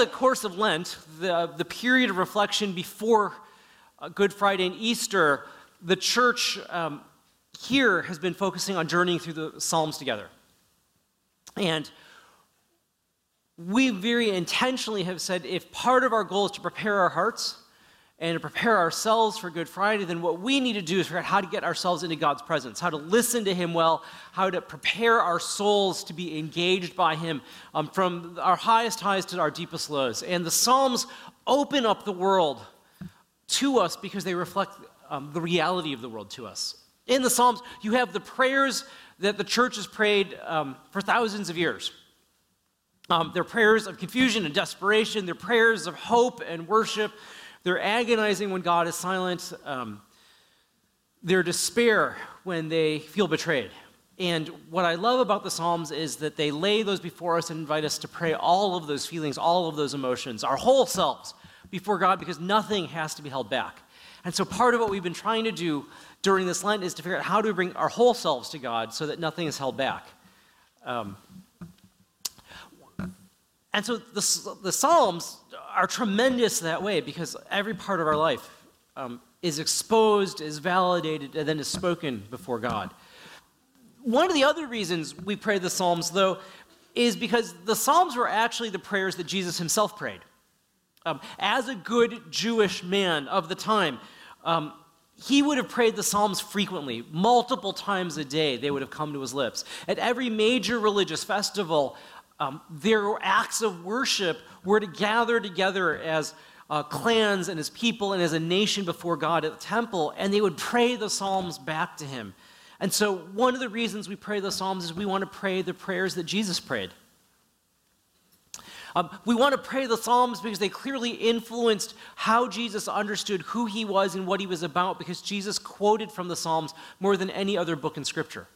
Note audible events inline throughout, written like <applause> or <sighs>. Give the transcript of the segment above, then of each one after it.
the course of Lent, the, the period of reflection before uh, Good Friday and Easter, the church um, here has been focusing on journeying through the Psalms together. And we very intentionally have said if part of our goal is to prepare our hearts and to prepare ourselves for Good Friday, then what we need to do is figure out how to get ourselves into God's presence, how to listen to Him well, how to prepare our souls to be engaged by Him um, from our highest highs to our deepest lows. And the Psalms open up the world to us because they reflect um, the reality of the world to us. In the Psalms, you have the prayers that the church has prayed um, for thousands of years. Um, they're prayers of confusion and desperation, they're prayers of hope and worship. They're agonizing when God is silent. Um, their despair when they feel betrayed. And what I love about the Psalms is that they lay those before us and invite us to pray all of those feelings, all of those emotions, our whole selves before God because nothing has to be held back. And so part of what we've been trying to do during this Lent is to figure out how do we bring our whole selves to God so that nothing is held back. Um, and so the, the Psalms are tremendous that way because every part of our life um, is exposed, is validated, and then is spoken before God. One of the other reasons we pray the Psalms, though, is because the Psalms were actually the prayers that Jesus himself prayed. Um, as a good Jewish man of the time, um, he would have prayed the Psalms frequently, multiple times a day, they would have come to his lips. At every major religious festival, um, their acts of worship were to gather together as uh, clans and as people and as a nation before God at the temple, and they would pray the Psalms back to Him. And so, one of the reasons we pray the Psalms is we want to pray the prayers that Jesus prayed. Um, we want to pray the Psalms because they clearly influenced how Jesus understood who he was and what he was about, because Jesus quoted from the Psalms more than any other book in Scripture.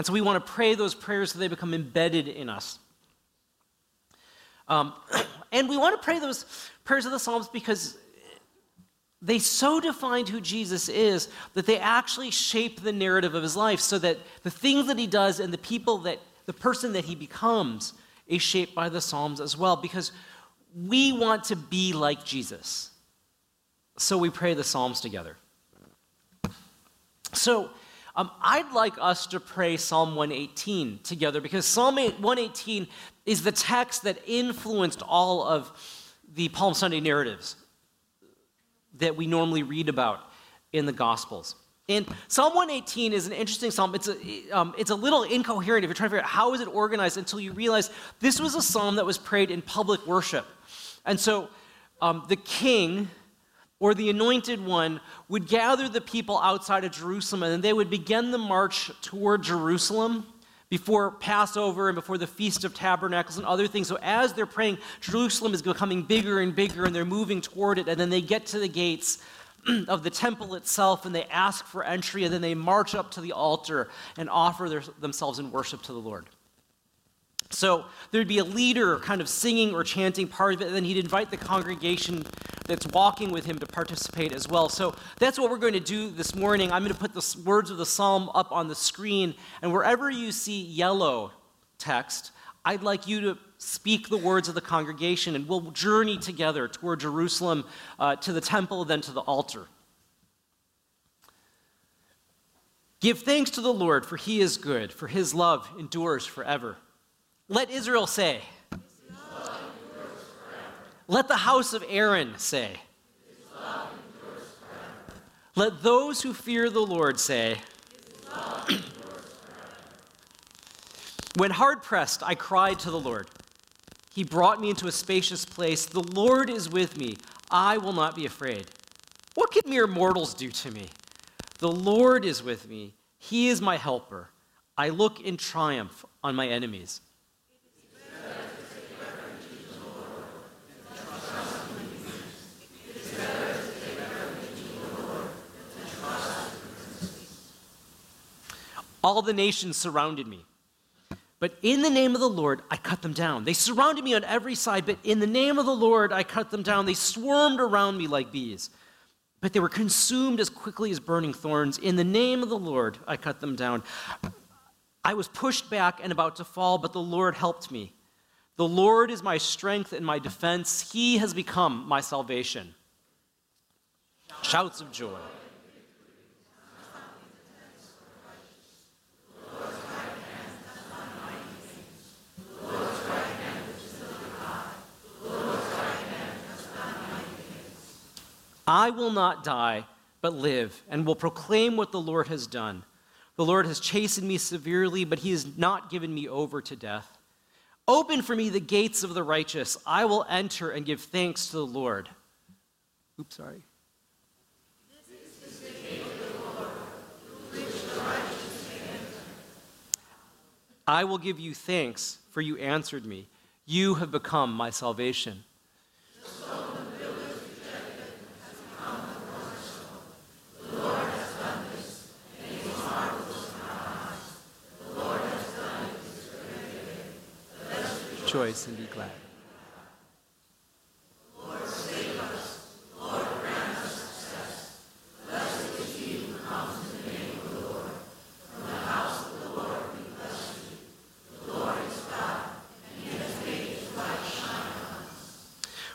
And so we want to pray those prayers so they become embedded in us. Um, <clears throat> and we want to pray those prayers of the Psalms because they so defined who Jesus is that they actually shape the narrative of his life so that the things that he does and the people that, the person that he becomes is shaped by the Psalms as well because we want to be like Jesus. So we pray the Psalms together. So, um, I'd like us to pray Psalm 118 together because Psalm 118 is the text that influenced all of the Palm Sunday narratives that we normally read about in the Gospels. And Psalm 118 is an interesting psalm. It's a, um, it's a little incoherent if you're trying to figure out how is it organized until you realize this was a psalm that was prayed in public worship. And so um, the king or the anointed one would gather the people outside of Jerusalem and they would begin the march toward Jerusalem before Passover and before the Feast of Tabernacles and other things. So as they're praying, Jerusalem is becoming bigger and bigger and they're moving toward it. And then they get to the gates <clears throat> of the temple itself and they ask for entry and then they march up to the altar and offer their, themselves in worship to the Lord. So there'd be a leader kind of singing or chanting part of it, and then he'd invite the congregation that's walking with him to participate as well. So that's what we're going to do this morning. I'm going to put the words of the psalm up on the screen, and wherever you see yellow text, I'd like you to speak the words of the congregation, and we'll journey together toward Jerusalem, uh, to the temple, then to the altar. Give thanks to the Lord, for he is good, for his love endures forever. Let Israel say. Let the house of Aaron say. Let those who fear the Lord say. when hard pressed, I cried to the Lord. He brought me into a spacious place. The Lord is with me. I will not be afraid. What can mere mortals do to me? The Lord is with me. He is my helper. I look in triumph on my enemies. All the nations surrounded me. But in the name of the Lord, I cut them down. They surrounded me on every side, but in the name of the Lord, I cut them down. They swarmed around me like bees, but they were consumed as quickly as burning thorns. In the name of the Lord, I cut them down. I was pushed back and about to fall, but the Lord helped me. The Lord is my strength and my defense. He has become my salvation. Shouts of joy. I will not die, but live, and will proclaim what the Lord has done. The Lord has chastened me severely, but he has not given me over to death. Open for me the gates of the righteous. I will enter and give thanks to the Lord. Oops, sorry. I will give you thanks, for you answered me. You have become my salvation. Rejoice and be glad.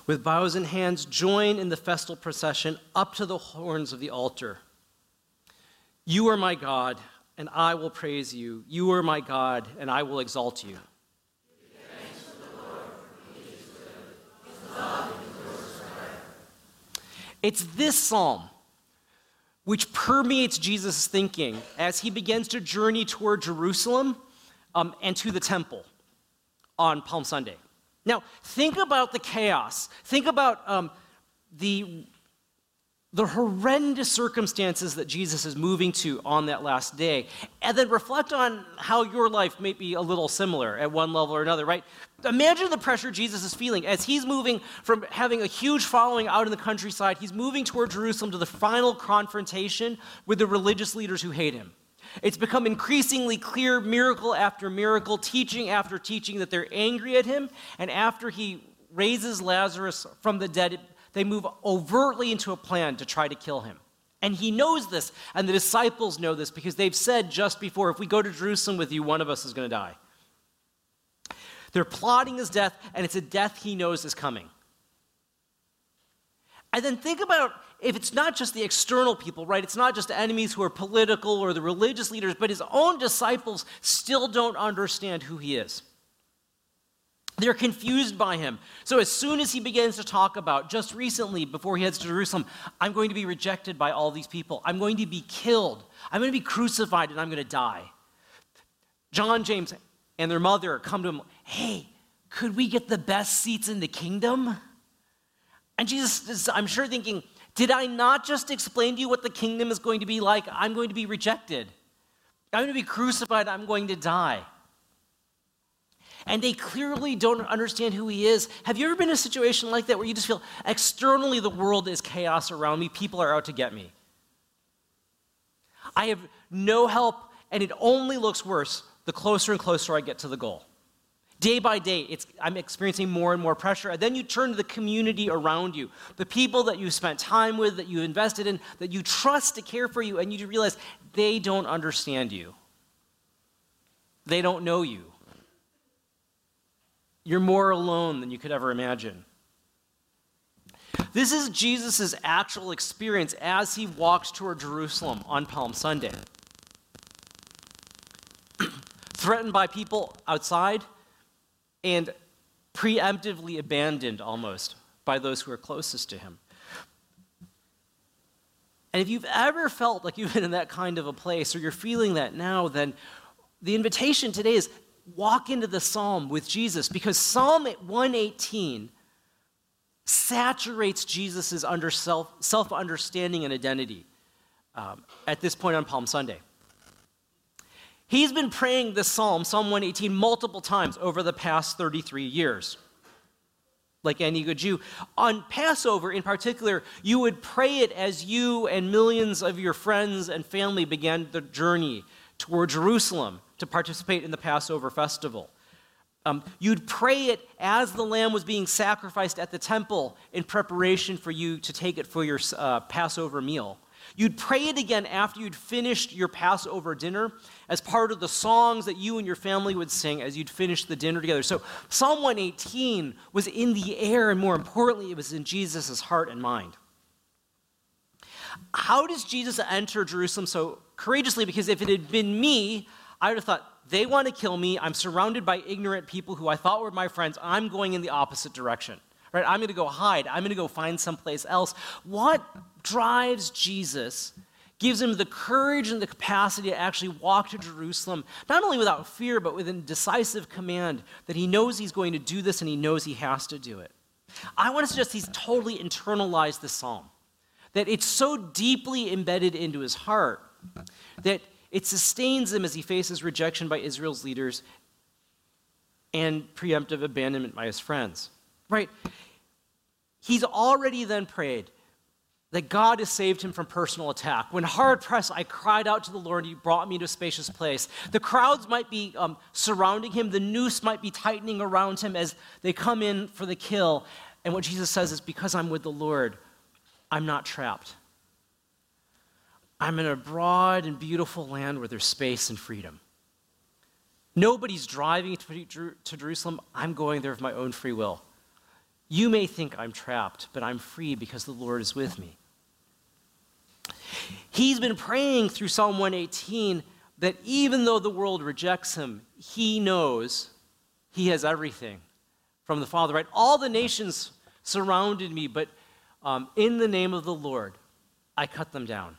with bows in hands, join in the festal procession up to the horns of the altar. You are my God, and I will praise you. You are my God, and I will exalt you. It's this psalm which permeates Jesus' thinking as he begins to journey toward Jerusalem um, and to the temple on Palm Sunday. Now, think about the chaos. Think about um, the the horrendous circumstances that Jesus is moving to on that last day, and then reflect on how your life may be a little similar at one level or another, right? Imagine the pressure Jesus is feeling as he's moving from having a huge following out in the countryside, he's moving toward Jerusalem to the final confrontation with the religious leaders who hate him. It's become increasingly clear, miracle after miracle, teaching after teaching, that they're angry at him, and after he raises Lazarus from the dead, they move overtly into a plan to try to kill him. And he knows this, and the disciples know this because they've said just before, if we go to Jerusalem with you, one of us is going to die. They're plotting his death, and it's a death he knows is coming. And then think about if it's not just the external people, right? It's not just enemies who are political or the religious leaders, but his own disciples still don't understand who he is. They're confused by him. So, as soon as he begins to talk about, just recently, before he heads to Jerusalem, I'm going to be rejected by all these people. I'm going to be killed. I'm going to be crucified and I'm going to die. John, James, and their mother come to him, Hey, could we get the best seats in the kingdom? And Jesus is, I'm sure, thinking, Did I not just explain to you what the kingdom is going to be like? I'm going to be rejected. I'm going to be crucified. I'm going to die and they clearly don't understand who he is. Have you ever been in a situation like that where you just feel externally the world is chaos around me, people are out to get me? I have no help, and it only looks worse the closer and closer I get to the goal. Day by day, I'm experiencing more and more pressure. And then you turn to the community around you, the people that you spent time with, that you invested in, that you trust to care for you, and you realize they don't understand you. They don't know you. You're more alone than you could ever imagine. This is Jesus' actual experience as he walks toward Jerusalem on Palm Sunday. <clears throat> Threatened by people outside and preemptively abandoned almost by those who are closest to him. And if you've ever felt like you've been in that kind of a place or you're feeling that now, then the invitation today is walk into the psalm with Jesus because Psalm 118 saturates Jesus' under self, self-understanding and identity um, at this point on Palm Sunday. He's been praying this psalm, Psalm 118, multiple times over the past 33 years. Like any good Jew. On Passover, in particular, you would pray it as you and millions of your friends and family began the journey toward Jerusalem to participate in the Passover festival. Um, you'd pray it as the lamb was being sacrificed at the temple in preparation for you to take it for your uh, Passover meal. You'd pray it again after you'd finished your Passover dinner as part of the songs that you and your family would sing as you'd finish the dinner together. So Psalm 118 was in the air, and more importantly, it was in Jesus' heart and mind. How does Jesus enter Jerusalem so courageously? Because if it had been me, I would have thought, they want to kill me. I'm surrounded by ignorant people who I thought were my friends. I'm going in the opposite direction. Right? I'm going to go hide. I'm going to go find someplace else. What drives Jesus gives him the courage and the capacity to actually walk to Jerusalem, not only without fear, but with a decisive command that he knows he's going to do this and he knows he has to do it. I want to suggest he's totally internalized the psalm, that it's so deeply embedded into his heart that it sustains him as he faces rejection by Israel's leaders and preemptive abandonment by his friends. Right? He's already then prayed that God has saved him from personal attack. When hard pressed, I cried out to the Lord, and He brought me to a spacious place. The crowds might be um, surrounding him, the noose might be tightening around him as they come in for the kill. And what Jesus says is, Because I'm with the Lord, I'm not trapped. I'm in a broad and beautiful land where there's space and freedom. Nobody's driving to Jerusalem. I'm going there of my own free will. You may think I'm trapped, but I'm free because the Lord is with me. He's been praying through Psalm 118 that even though the world rejects him, he knows he has everything from the Father, right? All the nations surrounded me, but um, in the name of the Lord, I cut them down.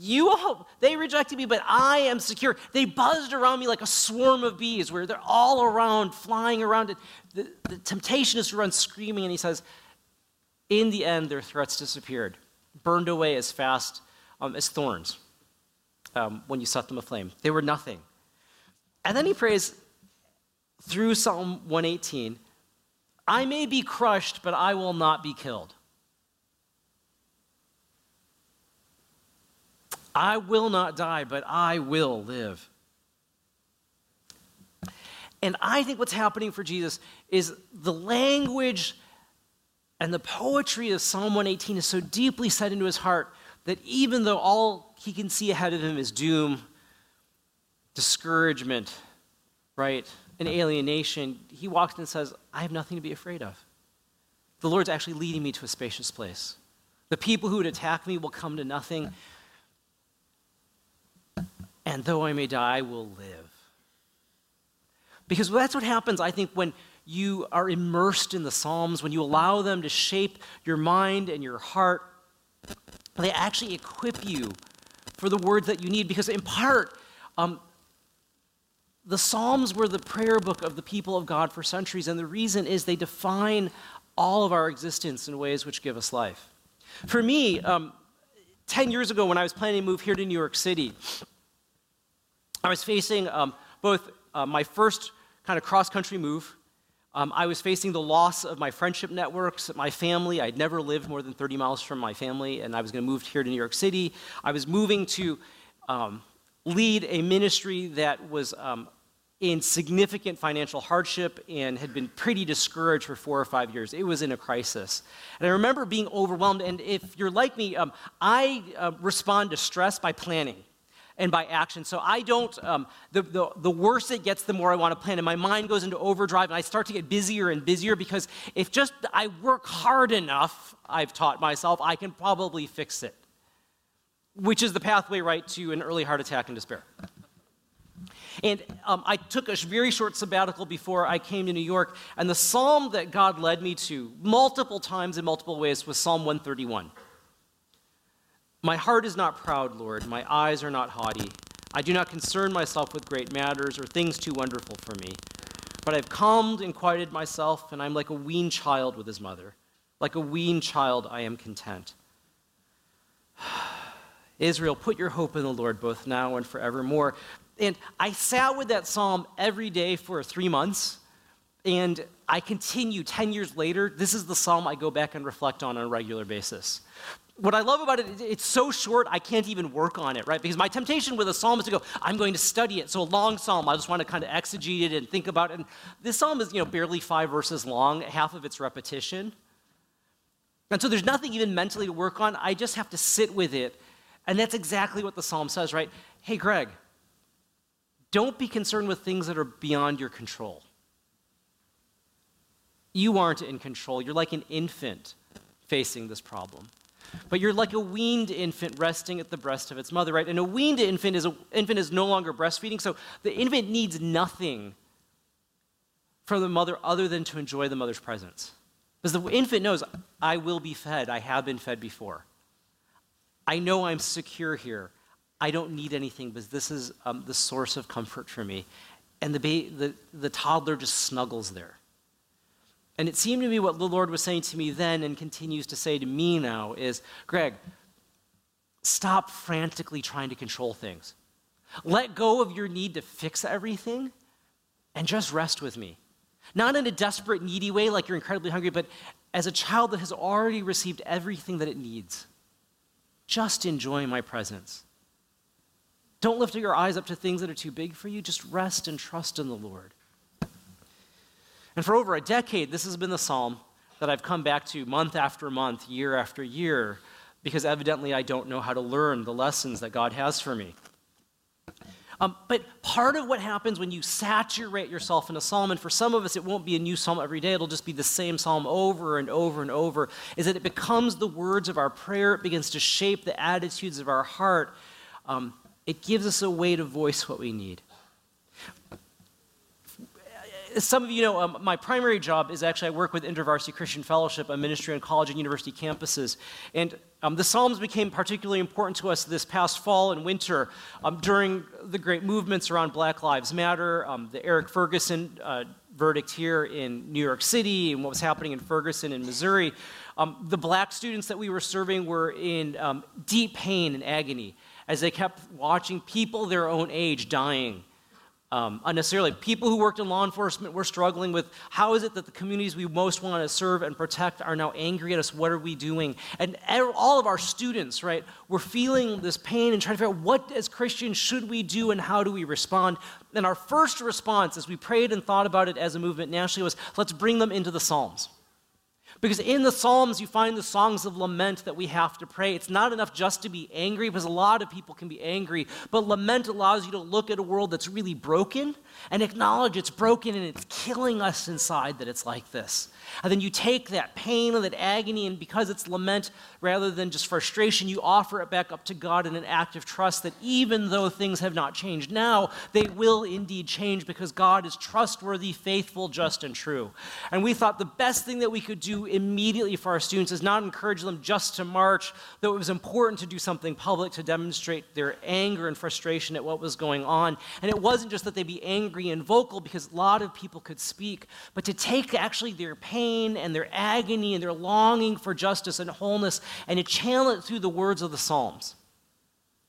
You all, they rejected me, but I am secure. They buzzed around me like a swarm of bees, where they're all around, flying around. The, the temptation is to run screaming, and he says, In the end, their threats disappeared, burned away as fast um, as thorns um, when you set them aflame. They were nothing. And then he prays through Psalm 118 I may be crushed, but I will not be killed. I will not die, but I will live. And I think what's happening for Jesus is the language and the poetry of Psalm 118 is so deeply set into his heart that even though all he can see ahead of him is doom, discouragement, right, and alienation, he walks in and says, I have nothing to be afraid of. The Lord's actually leading me to a spacious place. The people who would attack me will come to nothing and though I may die, I will live. Because that's what happens, I think, when you are immersed in the Psalms, when you allow them to shape your mind and your heart, they actually equip you for the words that you need. Because, in part, um, the Psalms were the prayer book of the people of God for centuries, and the reason is they define all of our existence in ways which give us life. For me, um, 10 years ago, when I was planning to move here to New York City, I was facing um, both uh, my first kind of cross country move. Um, I was facing the loss of my friendship networks, my family. I'd never lived more than 30 miles from my family, and I was going to move here to New York City. I was moving to um, lead a ministry that was um, in significant financial hardship and had been pretty discouraged for four or five years. It was in a crisis. And I remember being overwhelmed. And if you're like me, um, I uh, respond to stress by planning and by action. So I don't, um, the, the, the worse it gets, the more I want to plan. And my mind goes into overdrive and I start to get busier and busier because if just I work hard enough, I've taught myself, I can probably fix it, which is the pathway right to an early heart attack and despair. And um, I took a very short sabbatical before I came to New York, and the psalm that God led me to multiple times in multiple ways was Psalm 131. My heart is not proud, Lord. My eyes are not haughty. I do not concern myself with great matters or things too wonderful for me. But I've calmed and quieted myself, and I'm like a weaned child with his mother. Like a weaned child, I am content. <sighs> Israel, put your hope in the Lord both now and forevermore. And I sat with that psalm every day for three months, and I continue 10 years later. This is the psalm I go back and reflect on on a regular basis what I love about it, it's so short, I can't even work on it, right? Because my temptation with a psalm is to go, I'm going to study it. So a long psalm, I just want to kind of exegete it and think about it. And this psalm is, you know, barely five verses long, half of it's repetition. And so there's nothing even mentally to work on. I just have to sit with it. And that's exactly what the psalm says, right? Hey, Greg, don't be concerned with things that are beyond your control. You aren't in control. You're like an infant facing this problem. But you're like a weaned infant resting at the breast of its mother, right? And a weaned infant is a, infant is no longer breastfeeding, so the infant needs nothing from the mother other than to enjoy the mother's presence. Because the infant knows, I will be fed. I have been fed before. I know I'm secure here. I don't need anything because this is um, the source of comfort for me. And the, ba- the, the toddler just snuggles there. And it seemed to me what the Lord was saying to me then and continues to say to me now is Greg, stop frantically trying to control things. Let go of your need to fix everything and just rest with me. Not in a desperate, needy way like you're incredibly hungry, but as a child that has already received everything that it needs. Just enjoy my presence. Don't lift your eyes up to things that are too big for you. Just rest and trust in the Lord. And for over a decade, this has been the psalm that I've come back to month after month, year after year, because evidently I don't know how to learn the lessons that God has for me. Um, but part of what happens when you saturate yourself in a psalm, and for some of us it won't be a new psalm every day, it'll just be the same psalm over and over and over, is that it becomes the words of our prayer. It begins to shape the attitudes of our heart. Um, it gives us a way to voice what we need some of you know, um, my primary job is actually I work with InterVarsity Christian Fellowship, a ministry on college and university campuses. And um, the Psalms became particularly important to us this past fall and winter um, during the great movements around Black Lives Matter, um, the Eric Ferguson uh, verdict here in New York City, and what was happening in Ferguson in Missouri. Um, the black students that we were serving were in um, deep pain and agony as they kept watching people their own age dying um, unnecessarily. People who worked in law enforcement were struggling with how is it that the communities we most want to serve and protect are now angry at us? What are we doing? And all of our students, right, were feeling this pain and trying to figure out what, as Christians, should we do and how do we respond? And our first response, as we prayed and thought about it as a movement nationally, was let's bring them into the Psalms. Because in the Psalms, you find the songs of lament that we have to pray. It's not enough just to be angry, because a lot of people can be angry, but lament allows you to look at a world that's really broken and acknowledge it's broken and it's killing us inside that it's like this. And then you take that pain and that agony, and because it's lament rather than just frustration, you offer it back up to God in an act of trust that even though things have not changed now, they will indeed change because God is trustworthy, faithful, just, and true. And we thought the best thing that we could do immediately for our students is not encourage them just to march, though it was important to do something public to demonstrate their anger and frustration at what was going on. And it wasn't just that they be angry and vocal because a lot of people could speak, but to take actually their pain pain and their agony and their longing for justice and wholeness and to channel it through the words of the Psalms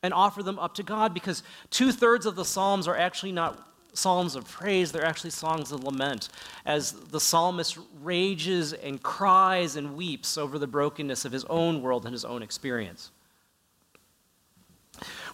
and offer them up to God because two thirds of the Psalms are actually not psalms of praise, they're actually songs of lament as the psalmist rages and cries and weeps over the brokenness of his own world and his own experience.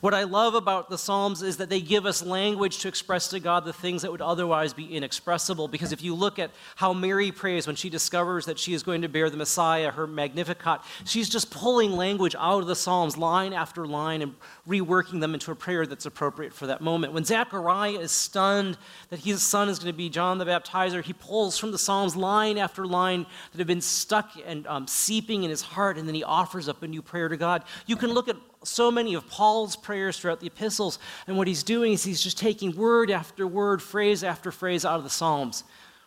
What I love about the Psalms is that they give us language to express to God the things that would otherwise be inexpressible. Because if you look at how Mary prays when she discovers that she is going to bear the Messiah, her Magnificat, she's just pulling language out of the Psalms, line after line, and reworking them into a prayer that's appropriate for that moment. When Zechariah is stunned that his son is going to be John the Baptizer, he pulls from the Psalms line after line that have been stuck and um, seeping in his heart, and then he offers up a new prayer to God. You can look at so many of Paul's prayers throughout the epistles, and what he's doing is he's just taking word after word, phrase after phrase out of the Psalms,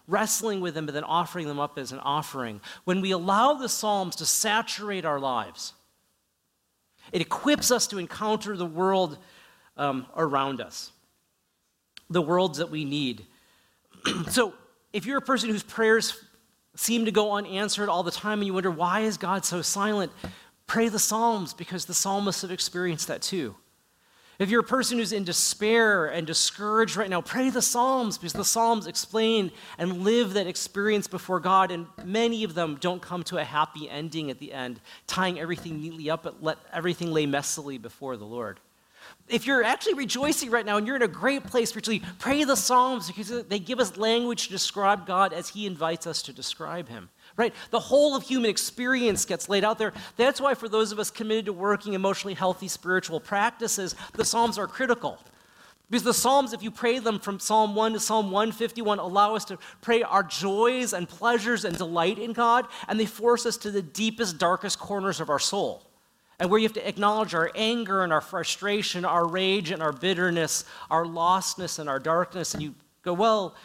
wrestling with them, but then offering them up as an offering. When we allow the Psalms to saturate our lives, it equips us to encounter the world um, around us, the worlds that we need. <clears throat> so, if you're a person whose prayers seem to go unanswered all the time and you wonder, why is God so silent? Pray the Psalms because the psalmists have experienced that too. If you're a person who's in despair and discouraged right now, pray the Psalms because the Psalms explain and live that experience before God, and many of them don't come to a happy ending at the end, tying everything neatly up, but let everything lay messily before the Lord. if you're actually rejoicing right now and you're in a great place spiritually, pray the Psalms because they give us language to describe God as He invites us to describe Him. Right? The whole of human experience gets laid out there. That's why, for those of us committed to working emotionally healthy spiritual practices, the Psalms are critical. Because the Psalms, if you pray them from Psalm 1 to Psalm 151, allow us to pray our joys and pleasures and delight in God, and they force us to the deepest, darkest corners of our soul and where you have to acknowledge our anger and our frustration, our rage and our bitterness, our lostness and our darkness. And you go, well,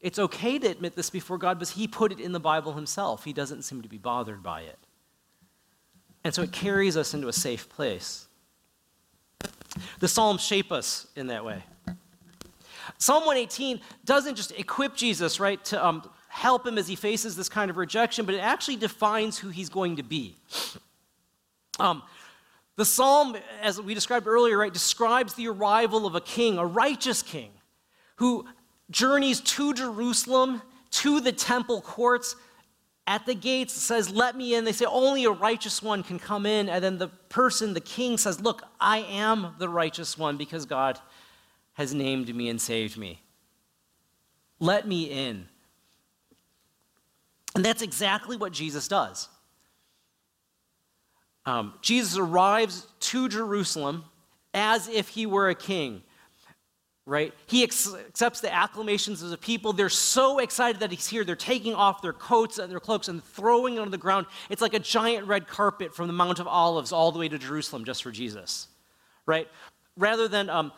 it's okay to admit this before God because He put it in the Bible Himself. He doesn't seem to be bothered by it. And so it carries us into a safe place. The Psalms shape us in that way. Psalm 118 doesn't just equip Jesus, right, to um, help him as he faces this kind of rejection, but it actually defines who he's going to be. Um, the psalm, as we described earlier, right, describes the arrival of a king, a righteous king, who journeys to Jerusalem, to the temple courts, at the gates, says, Let me in. They say, Only a righteous one can come in. And then the person, the king, says, Look, I am the righteous one because God has named me and saved me. Let me in. And that's exactly what Jesus does. Um, Jesus arrives to Jerusalem as if he were a king, right? He ex- accepts the acclamations of the people. They're so excited that he's here. They're taking off their coats and their cloaks and throwing it on the ground. It's like a giant red carpet from the Mount of Olives all the way to Jerusalem just for Jesus, right? Rather than um,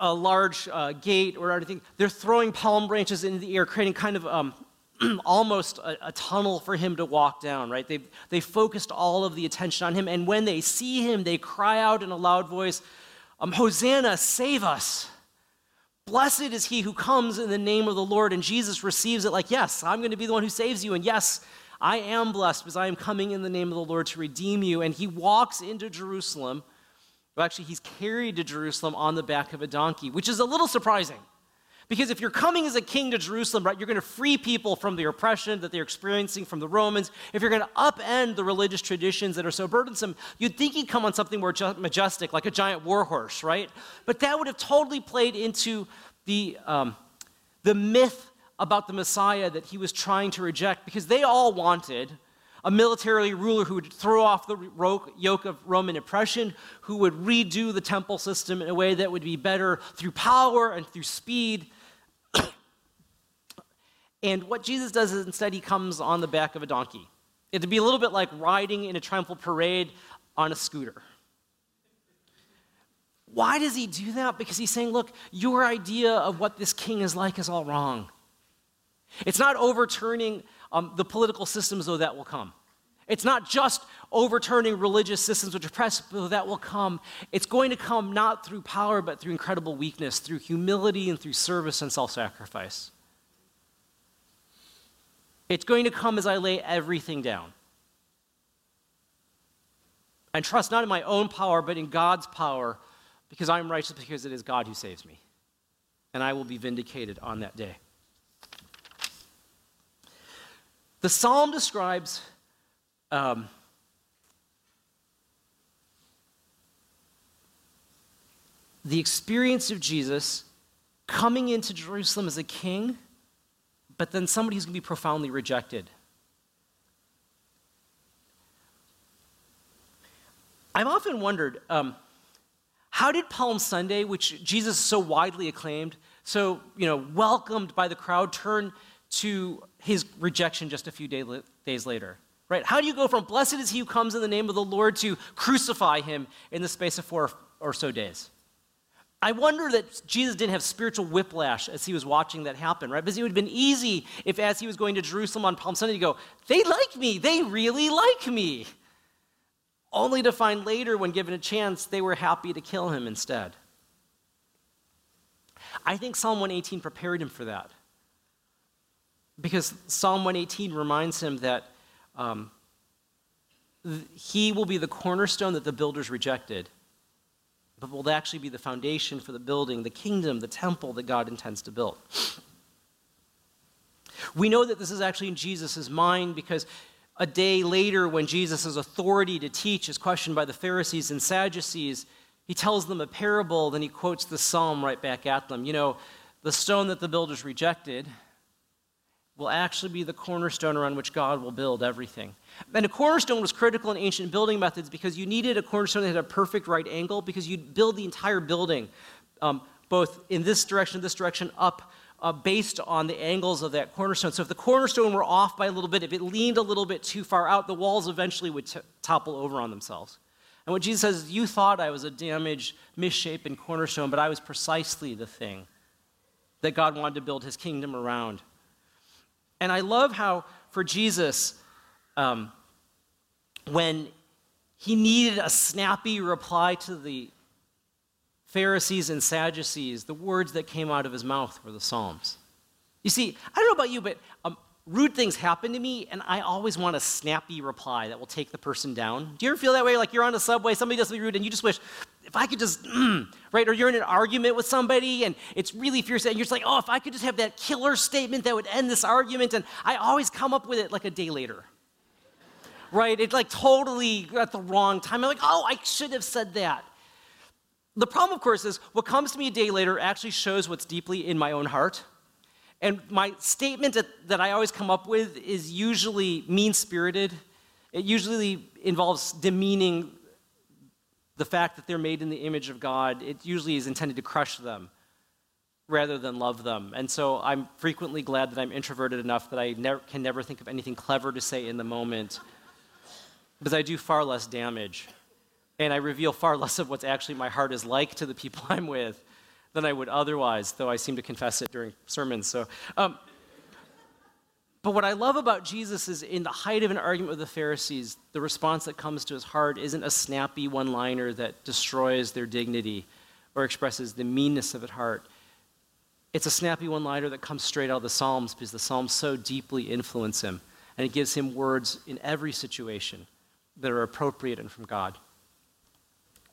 a large uh, gate or anything, they're throwing palm branches into the air, creating kind of um, <clears throat> almost a, a, tunnel for him to walk down, right? They, they focused all of the attention on him. And when they see him, they cry out in a loud voice, um, Hosanna, save us. Blessed is he who comes in the name of the Lord. And Jesus receives it like, Yes, I'm going to be the one who saves you. And yes, I am blessed because I am coming in the name of the Lord to redeem you. And he walks into Jerusalem. Well, actually, he's carried to Jerusalem on the back of a donkey, which is a little surprising. Because if you're coming as a king to Jerusalem, right, you're going to free people from the oppression that they're experiencing from the Romans. If you're going to upend the religious traditions that are so burdensome, you'd think he'd come on something more majestic, like a giant warhorse, right? But that would have totally played into the, um, the myth about the Messiah that he was trying to reject, because they all wanted a military ruler who would throw off the yoke of Roman oppression, who would redo the temple system in a way that would be better through power and through speed. <clears throat> and what Jesus does is instead he comes on the back of a donkey. It'd be a little bit like riding in a triumphal parade on a scooter. Why does he do that? Because he's saying, look, your idea of what this king is like is all wrong. It's not overturning um, the political systems, though, that will come. It's not just overturning religious systems which oppress, though that will come. It's going to come not through power, but through incredible weakness, through humility and through service and self sacrifice. It's going to come as I lay everything down. And trust not in my own power, but in God's power, because I am righteous, because it is God who saves me. And I will be vindicated on that day. The psalm describes um, the experience of Jesus coming into Jerusalem as a king, but then somebody who's going to be profoundly rejected. I've often wondered um, how did Palm Sunday, which Jesus is so widely acclaimed, so you know welcomed by the crowd, turn to his rejection just a few day, days later. Right? How do you go from blessed is he who comes in the name of the Lord to crucify him in the space of four or so days? I wonder that Jesus didn't have spiritual whiplash as he was watching that happen, right? Because it would have been easy if, as he was going to Jerusalem on Palm Sunday, to go, they like me, they really like me. Only to find later, when given a chance, they were happy to kill him instead. I think Psalm 118 prepared him for that. Because Psalm 118 reminds him that um, he will be the cornerstone that the builders rejected, but will actually be the foundation for the building, the kingdom, the temple that God intends to build. We know that this is actually in Jesus' mind because a day later, when Jesus' authority to teach is questioned by the Pharisees and Sadducees, He tells them a parable, then he quotes the psalm right back at them. You know, the stone that the builders rejected will actually be the cornerstone around which God will build everything. And a cornerstone was critical in ancient building methods because you needed a cornerstone that had a perfect right angle because you'd build the entire building um, both in this direction, this direction, up. Uh, based on the angles of that cornerstone. So, if the cornerstone were off by a little bit, if it leaned a little bit too far out, the walls eventually would t- topple over on themselves. And what Jesus says, you thought I was a damaged, misshapen cornerstone, but I was precisely the thing that God wanted to build his kingdom around. And I love how, for Jesus, um, when he needed a snappy reply to the Pharisees and Sadducees, the words that came out of his mouth were the Psalms. You see, I don't know about you, but um, rude things happen to me, and I always want a snappy reply that will take the person down. Do you ever feel that way? Like you're on a subway, somebody does something rude, and you just wish, if I could just, mm, <clears throat> right? Or you're in an argument with somebody, and it's really fierce, and you're just like, oh, if I could just have that killer statement that would end this argument, and I always come up with it like a day later. Right? It's like totally at the wrong time. I'm like, oh, I should have said that. The problem, of course, is what comes to me a day later actually shows what's deeply in my own heart and my statement that, that I always come up with is usually mean spirited. It usually involves demeaning the fact that they're made in the image of God. It usually is intended to crush them rather than love them. And so I'm frequently glad that I'm introverted enough that I never, can never think of anything clever to say in the moment because I do far less damage. And I reveal far less of what's actually my heart is like to the people <laughs> I'm with than I would otherwise, though I seem to confess it during sermons. So, um, but what I love about Jesus is in the height of an argument with the Pharisees, the response that comes to his heart isn't a snappy one liner that destroys their dignity or expresses the meanness of at heart. It's a snappy one liner that comes straight out of the Psalms because the Psalms so deeply influence him. And it gives him words in every situation that are appropriate and from God.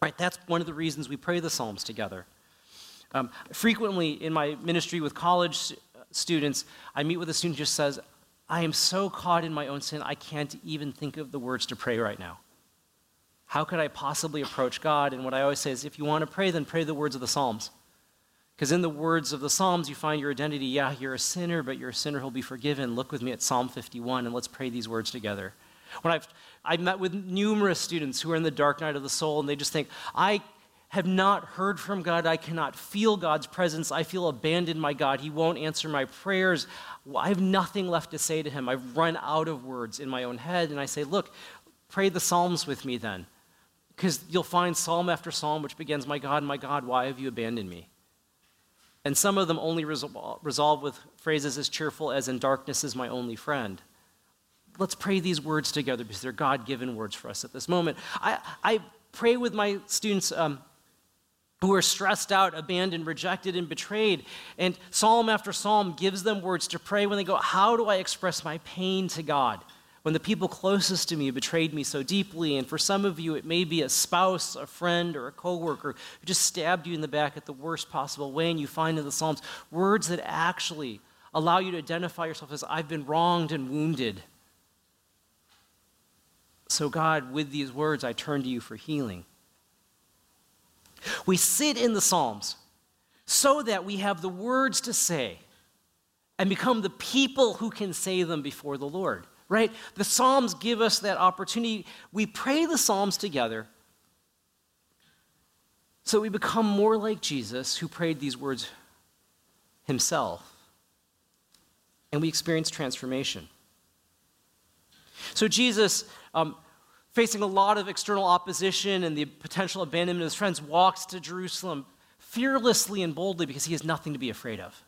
Right, that's one of the reasons we pray the Psalms together. Um, frequently in my ministry with college students, I meet with a student who just says, I am so caught in my own sin, I can't even think of the words to pray right now. How could I possibly approach God? And what I always say is, if you want to pray, then pray the words of the Psalms. Because in the words of the Psalms, you find your identity. Yeah, you're a sinner, but you're a sinner who'll be forgiven. Look with me at Psalm 51, and let's pray these words together. When I've, I've met with numerous students who are in the dark night of the soul, and they just think, I have not heard from God. I cannot feel God's presence. I feel abandoned by God. He won't answer my prayers. I have nothing left to say to Him. I've run out of words in my own head. And I say, Look, pray the Psalms with me then. Because you'll find psalm after psalm which begins, My God, my God, why have you abandoned me? And some of them only resolve with phrases as cheerful as, In darkness is my only friend. Let's pray these words together because they're God given words for us at this moment. I, I pray with my students. Um, who are stressed out, abandoned, rejected, and betrayed. And psalm after psalm gives them words to pray when they go, How do I express my pain to God? When the people closest to me betrayed me so deeply, and for some of you, it may be a spouse, a friend, or a coworker who just stabbed you in the back at the worst possible way, and you find in the Psalms words that actually allow you to identify yourself as I've been wronged and wounded. So, God, with these words, I turn to you for healing. We sit in the Psalms so that we have the words to say and become the people who can say them before the Lord, right? The Psalms give us that opportunity. We pray the Psalms together so we become more like Jesus, who prayed these words himself, and we experience transformation. So, Jesus um, facing a lot of external opposition and the potential abandonment of his friends, walks to Jerusalem fearlessly and boldly because he has nothing to be afraid of.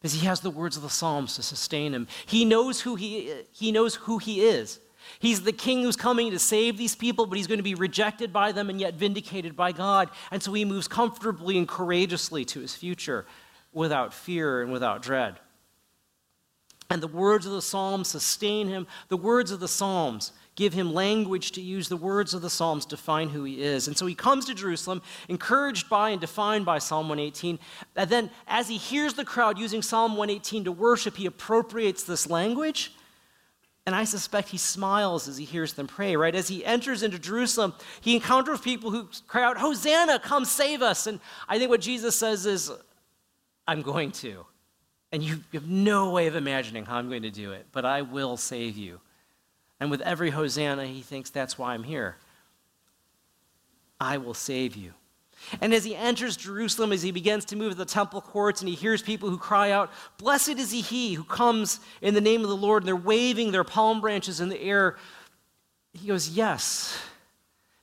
Because he has the words of the Psalms to sustain him. He knows who he, he knows who he is. He's the king who's coming to save these people, but he's going to be rejected by them and yet vindicated by God. And so he moves comfortably and courageously to his future without fear and without dread. And the words of the Psalms sustain him. The words of the Psalms give him language to use the words of the Psalms to define who he is. And so he comes to Jerusalem, encouraged by and defined by Psalm 118. And then, as he hears the crowd using Psalm 118 to worship, he appropriates this language And I suspect he smiles as he hears them pray, right? As he enters into Jerusalem, he encounters people who cry out, Hosanna, come save us. And I think what Jesus says is, I'm going to. And you have no way of imagining how I'm going to do it, but I will save you. And with every Hosanna, he thinks, that's why I'm here. I will save you. And as he enters Jerusalem, as he begins to move to the temple courts, and he hears people who cry out, Blessed is he who comes in the name of the Lord, and they're waving their palm branches in the air, he goes, Yes,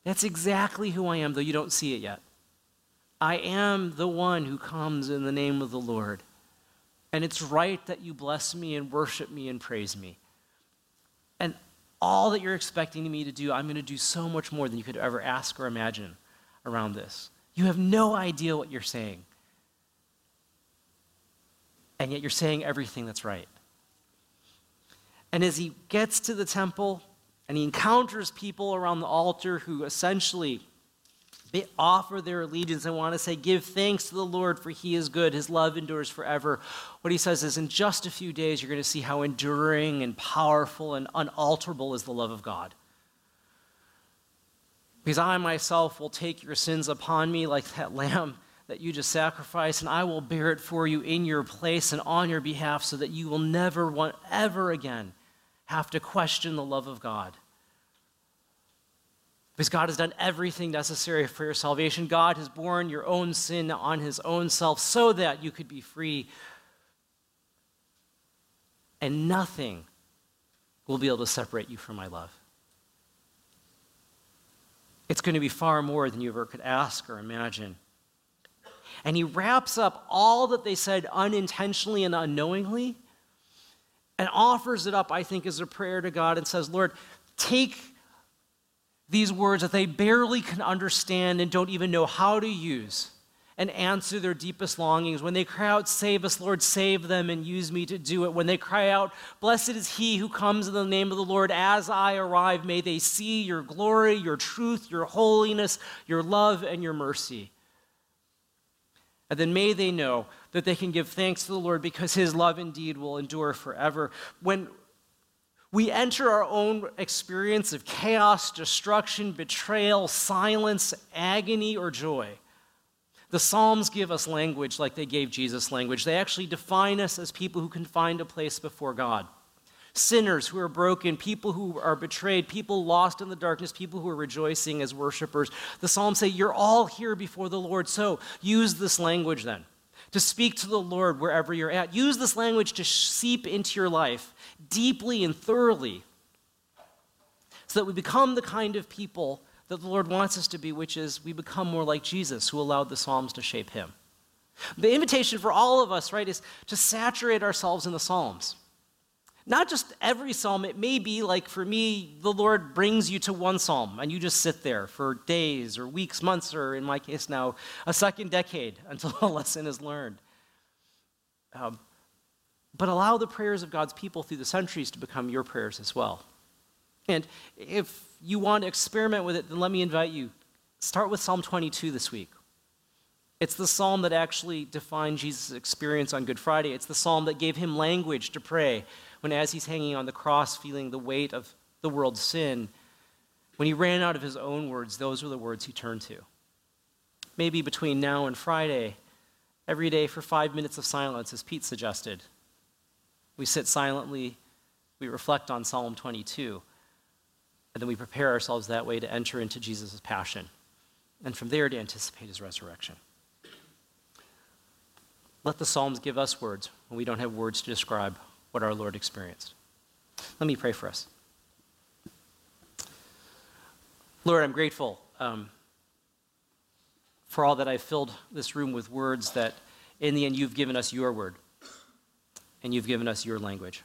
that's exactly who I am, though you don't see it yet. I am the one who comes in the name of the Lord. And it's right that you bless me and worship me and praise me. All that you're expecting me to do, I'm going to do so much more than you could ever ask or imagine around this. You have no idea what you're saying. And yet you're saying everything that's right. And as he gets to the temple and he encounters people around the altar who essentially they offer their allegiance and want to say, Give thanks to the Lord, for he is good. His love endures forever. What he says is, In just a few days, you're going to see how enduring and powerful and unalterable is the love of God. Because I myself will take your sins upon me like that <laughs> lamb that you just sacrificed, and I will bear it for you in your place and on your behalf so that you will never want, ever again have to question the love of God. Because God has done everything necessary for your salvation. God has borne your own sin on his own self so that you could be free. And nothing will be able to separate you from my love. It's going to be far more than you ever could ask or imagine. And he wraps up all that they said unintentionally and unknowingly and offers it up, I think, as a prayer to God and says, Lord, take these words that they barely can understand and don't even know how to use and answer their deepest longings. When they cry out, Save us, Lord, save them, and use me to do it. When they cry out, Blessed is he who comes in the name of the Lord, as I arrive, may they see your glory, your truth, your holiness, your love, and your mercy. And then may they know that they can give thanks to the Lord because his love indeed will endure forever. When we enter our own experience of chaos, destruction, betrayal, silence, agony, or joy, the Psalms give us language like they gave Jesus language. They actually define us as people who can find a place before God. Sinners who are broken, people who are betrayed, people lost in the darkness, people who are rejoicing as worshipers. The Psalms say, You're all here before the Lord. So use this language then to speak to the Lord wherever you're at. Use this language to seep into your life deeply and thoroughly so that we become the kind of people that the Lord wants us to be, which is we become more like Jesus, who allowed the Psalms to shape him. The invitation for all of us, right, is to saturate ourselves in the Psalms. Not just every psalm, it may be like for me, the Lord brings you to one psalm and you just sit there for days or weeks, months, or in my case now, a second decade <laughs> until a lesson is learned. Um, but allow the prayers of God's people through the centuries to become your prayers as well. And if you want to experiment with it, then let me invite you. Start with Psalm 22 this week. It's the psalm that actually defined Jesus' experience on Good Friday. It's the psalm that gave him language to pray when, as he's hanging on the cross, feeling the weight of the world's sin, when he ran out of his own words, those were the words he turned to. Maybe between now and Friday, every day for five minutes of silence, as Pete suggested, we sit silently, we reflect on Psalm 22. And then we prepare ourselves that way to enter into Jesus' passion. And from there to anticipate his resurrection. Let the Psalms give us words when we don't have words to describe what our Lord experienced. Let me pray for us. Lord, I'm grateful um, for all that I've filled this room with words that in the end you've given us your word and you've given us your language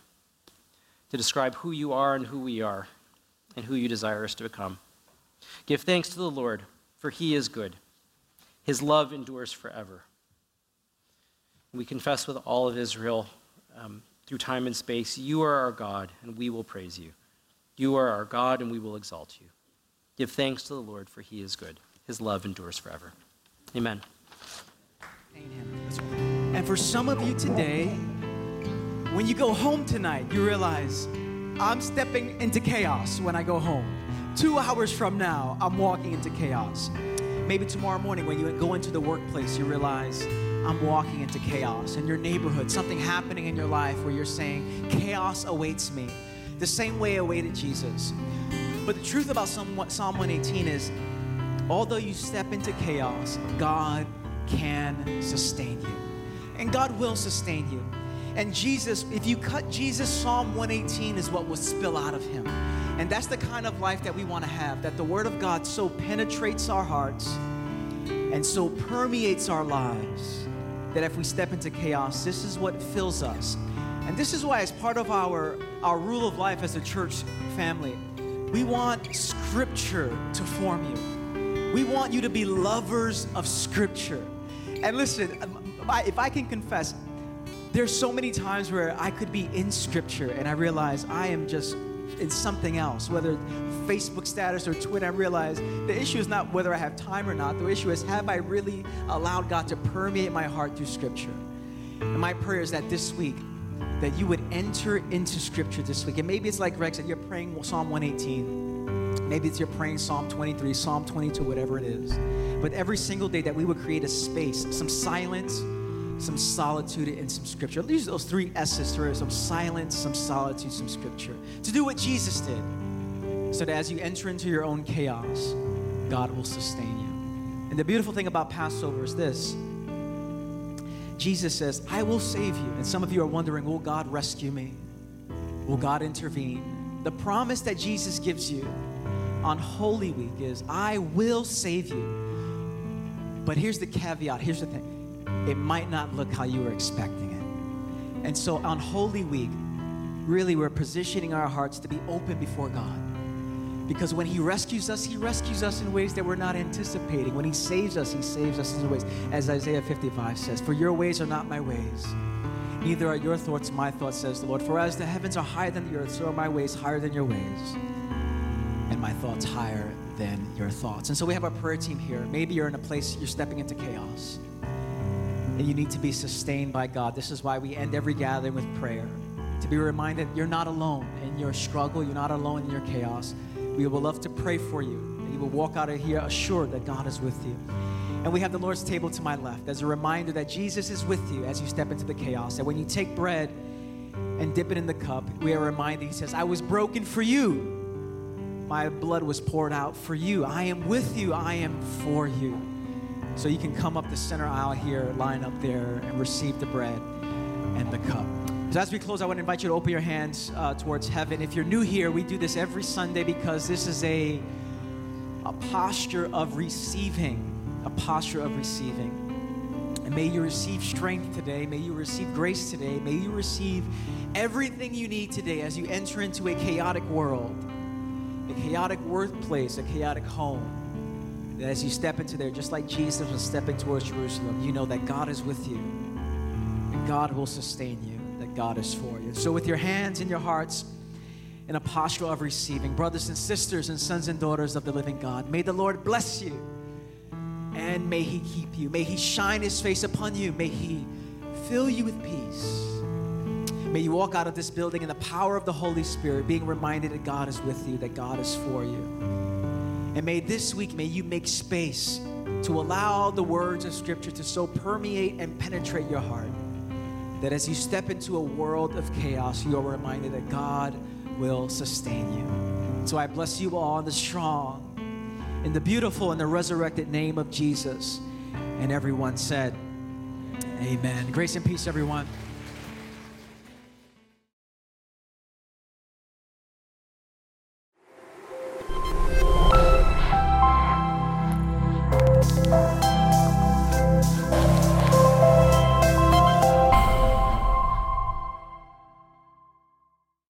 to describe who you are and who we are and who you desire us to become. Give thanks to the Lord, for he is good. His love endures forever. We confess with all of Israel um, through time and space, you are our God, and we will praise you. You are our God, and we will exalt you. Give thanks to the Lord, for he is good. His love endures forever. Amen. And for some of you today, when you go home tonight, you realize I'm stepping into chaos when I go home. Two hours from now, I'm walking into chaos. Maybe tomorrow morning when you go into the workplace, you realize I'm walking into chaos. In your neighborhood, something happening in your life where you're saying, chaos awaits me, the same way awaited Jesus. But the truth about Psalm 118 is, although you step into chaos, God can sustain you. And God will sustain you. And Jesus, if you cut Jesus, Psalm 118 is what will spill out of him. And that's the kind of life that we want to have, that the Word of God so penetrates our hearts and so permeates our lives that if we step into chaos, this is what fills us. And this is why, as part of our, our rule of life as a church family, we want Scripture to form you. We want you to be lovers of Scripture. And listen, if I can confess, there's so many times where I could be in Scripture and I realize I am just in something else, whether Facebook status or Twitter. I realize the issue is not whether I have time or not. The issue is have I really allowed God to permeate my heart through Scripture? And my prayer is that this week, that you would enter into Scripture this week. And maybe it's like Greg said, you're praying Psalm 118. Maybe it's you're praying Psalm 23, Psalm 22, whatever it is. But every single day that we would create a space, some silence, some solitude, and some scripture. Use those three S's for some silence, some solitude, some scripture. To do what Jesus did. So that as you enter into your own chaos, God will sustain you. And the beautiful thing about Passover is this Jesus says, I will save you. And some of you are wondering, will God rescue me? Will God intervene? The promise that Jesus gives you on Holy Week is, I will save you. But here's the caveat here's the thing it might not look how you were expecting it. And so on Holy Week, really we're positioning our hearts to be open before God. Because when He rescues us, He rescues us in ways that we're not anticipating. When He saves us, He saves us in ways, as Isaiah 55 says, For your ways are not my ways, neither are your thoughts my thoughts, says the Lord. For as the heavens are higher than the earth, so are my ways higher than your ways, and my thoughts higher than your thoughts. And so we have our prayer team here. Maybe you're in a place you're stepping into chaos and you need to be sustained by God. This is why we end every gathering with prayer to be reminded you're not alone in your struggle, you're not alone in your chaos. We will love to pray for you, and you will walk out of here assured that God is with you. And we have the Lord's table to my left as a reminder that Jesus is with you as you step into the chaos. That when you take bread and dip it in the cup, we are reminded, He says, I was broken for you. My blood was poured out for you. I am with you. I am for you. So you can come up the center aisle here, line up there, and receive the bread and the cup. So as we close, I want to invite you to open your hands uh, towards heaven. If you're new here, we do this every Sunday because this is a, a posture of receiving, a posture of receiving. And may you receive strength today. May you receive grace today. May you receive everything you need today as you enter into a chaotic world, a chaotic workplace, a chaotic home that as you step into there, just like Jesus was stepping towards Jerusalem, you know that God is with you and God will sustain you, that God is for you. So, with your hands and your hearts, in a posture of receiving, brothers and sisters and sons and daughters of the living God, may the Lord bless you and may He keep you. May He shine His face upon you. May He fill you with peace. May you walk out of this building in the power of the Holy Spirit, being reminded that God is with you, that God is for you. And may this week, may you make space to allow the words of Scripture to so permeate and penetrate your heart that as you step into a world of chaos, you are reminded that God will sustain you. So I bless you all in the strong, in the beautiful, and the resurrected name of Jesus. And everyone said, Amen. Grace and peace, everyone.